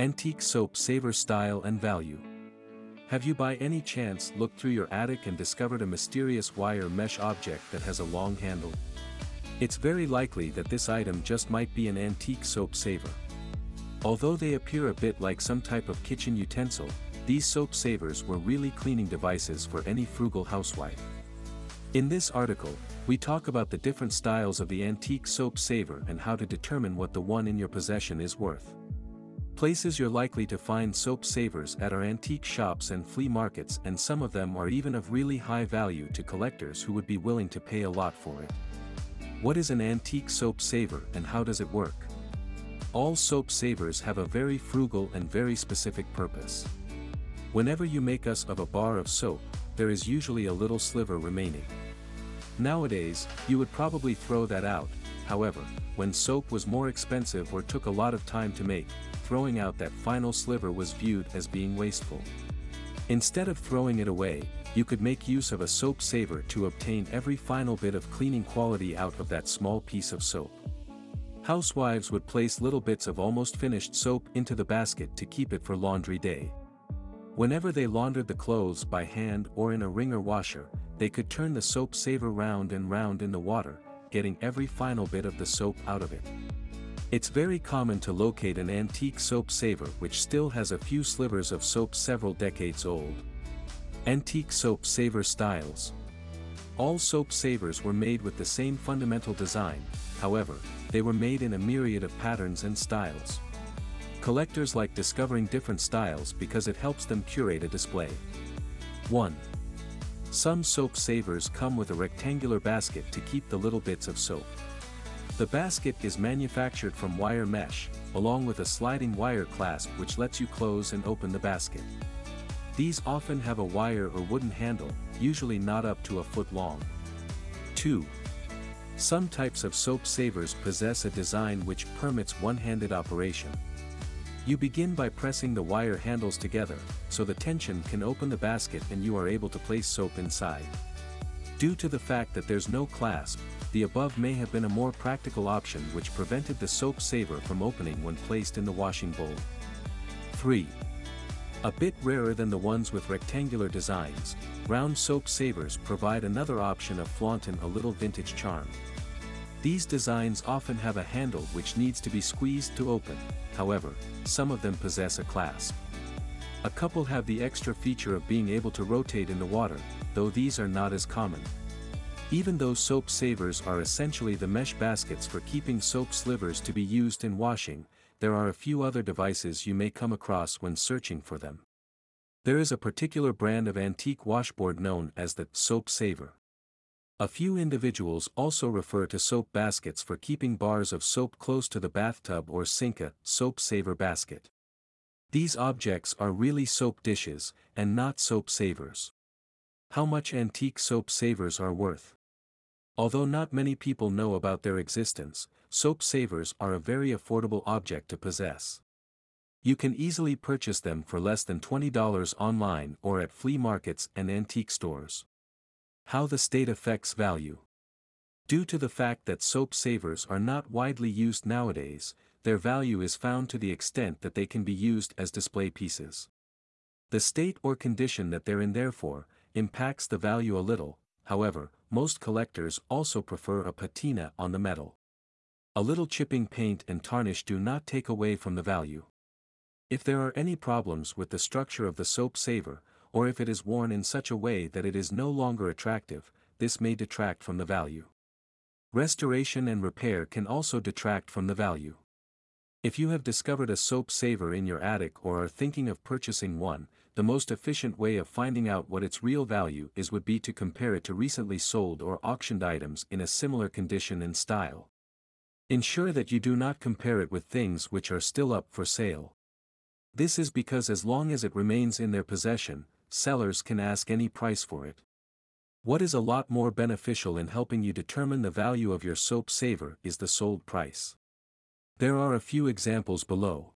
Antique soap saver style and value. Have you by any chance looked through your attic and discovered a mysterious wire mesh object that has a long handle? It's very likely that this item just might be an antique soap saver. Although they appear a bit like some type of kitchen utensil, these soap savers were really cleaning devices for any frugal housewife. In this article, we talk about the different styles of the antique soap saver and how to determine what the one in your possession is worth. Places you're likely to find soap savers at are antique shops and flea markets and some of them are even of really high value to collectors who would be willing to pay a lot for it. What is an antique soap saver and how does it work? All soap savers have a very frugal and very specific purpose. Whenever you make us of a bar of soap, there is usually a little sliver remaining. Nowadays, you would probably throw that out, however, when soap was more expensive or took a lot of time to make, throwing out that final sliver was viewed as being wasteful. Instead of throwing it away, you could make use of a soap saver to obtain every final bit of cleaning quality out of that small piece of soap. Housewives would place little bits of almost finished soap into the basket to keep it for laundry day. Whenever they laundered the clothes by hand or in a wringer washer, they could turn the soap saver round and round in the water, getting every final bit of the soap out of it. It's very common to locate an antique soap saver which still has a few slivers of soap several decades old. Antique Soap Saver Styles All soap savers were made with the same fundamental design, however, they were made in a myriad of patterns and styles. Collectors like discovering different styles because it helps them curate a display. 1. Some soap savers come with a rectangular basket to keep the little bits of soap. The basket is manufactured from wire mesh, along with a sliding wire clasp which lets you close and open the basket. These often have a wire or wooden handle, usually not up to a foot long. 2. Some types of soap savers possess a design which permits one-handed operation. You begin by pressing the wire handles together, so the tension can open the basket and you are able to place soap inside. Due to the fact that there's no clasp, the above may have been a more practical option which prevented the soap saver from opening when placed in the washing bowl. 3. A bit rarer than the ones with rectangular designs, round soap savers provide another option of flaunting a little vintage charm. These designs often have a handle which needs to be squeezed to open, however, some of them possess a clasp. A couple have the extra feature of being able to rotate in the water, though these are not as common. Even though soap savers are essentially the mesh baskets for keeping soap slivers to be used in washing, there are a few other devices you may come across when searching for them. There is a particular brand of antique washboard known as the soap saver. A few individuals also refer to soap baskets for keeping bars of soap close to the bathtub or sink a soap saver basket. These objects are really soap dishes, and not soap savers. How much antique soap savers are worth? Although not many people know about their existence, soap savers are a very affordable object to possess. You can easily purchase them for less than $20 online or at flea markets and antique stores. How the state affects value. Due to the fact that soap savers are not widely used nowadays, their value is found to the extent that they can be used as display pieces. The state or condition that they're in therefore, impacts the value a little, however, most collectors also prefer a patina on the metal. A little chipping paint and tarnish do not take away from the value. If there are any problems with the structure of the soap saver, or if it is worn in such a way that it is no longer attractive, this may detract from the value. Restoration and repair can also detract from the value. If you have discovered a soap saver in your attic or are thinking of purchasing one, the most efficient way of finding out what its real value is would be to compare it to recently sold or auctioned items in a similar condition and style. Ensure that you do not compare it with things which are still up for sale. This is because as long as it remains in their possession, sellers can ask any price for it. What is a lot more beneficial in helping you determine the value of your soap saver is the sold price. There are a few examples below.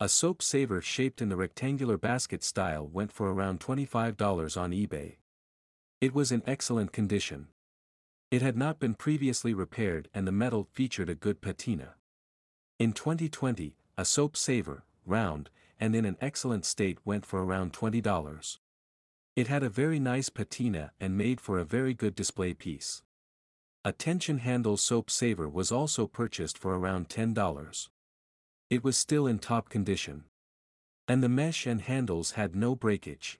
A soap saver shaped in the rectangular basket style went for around $25 on eBay. It was in excellent condition. It had not been previously repaired and the metal featured a good patina. In 2020, a soap saver, round, and in an excellent state went for around $20. It had a very nice patina and made for a very good display piece. A tension handle soap saver was also purchased for around $10. It was still in top condition. And the mesh and handles had no breakage.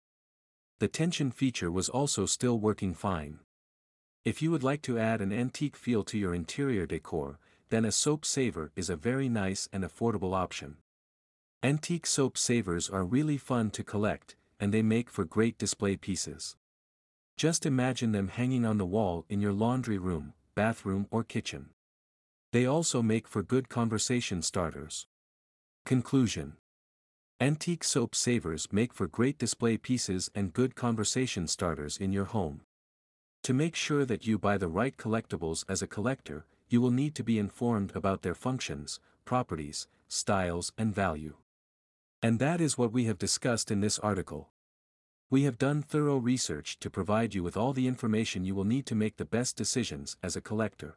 The tension feature was also still working fine. If you would like to add an antique feel to your interior decor, then a soap saver is a very nice and affordable option. Antique soap savers are really fun to collect, and they make for great display pieces. Just imagine them hanging on the wall in your laundry room, bathroom or kitchen. They also make for good conversation starters. Conclusion Antique soap savers make for great display pieces and good conversation starters in your home. To make sure that you buy the right collectibles as a collector, you will need to be informed about their functions, properties, styles and value. And that is what we have discussed in this article. We have done thorough research to provide you with all the information you will need to make the best decisions as a collector.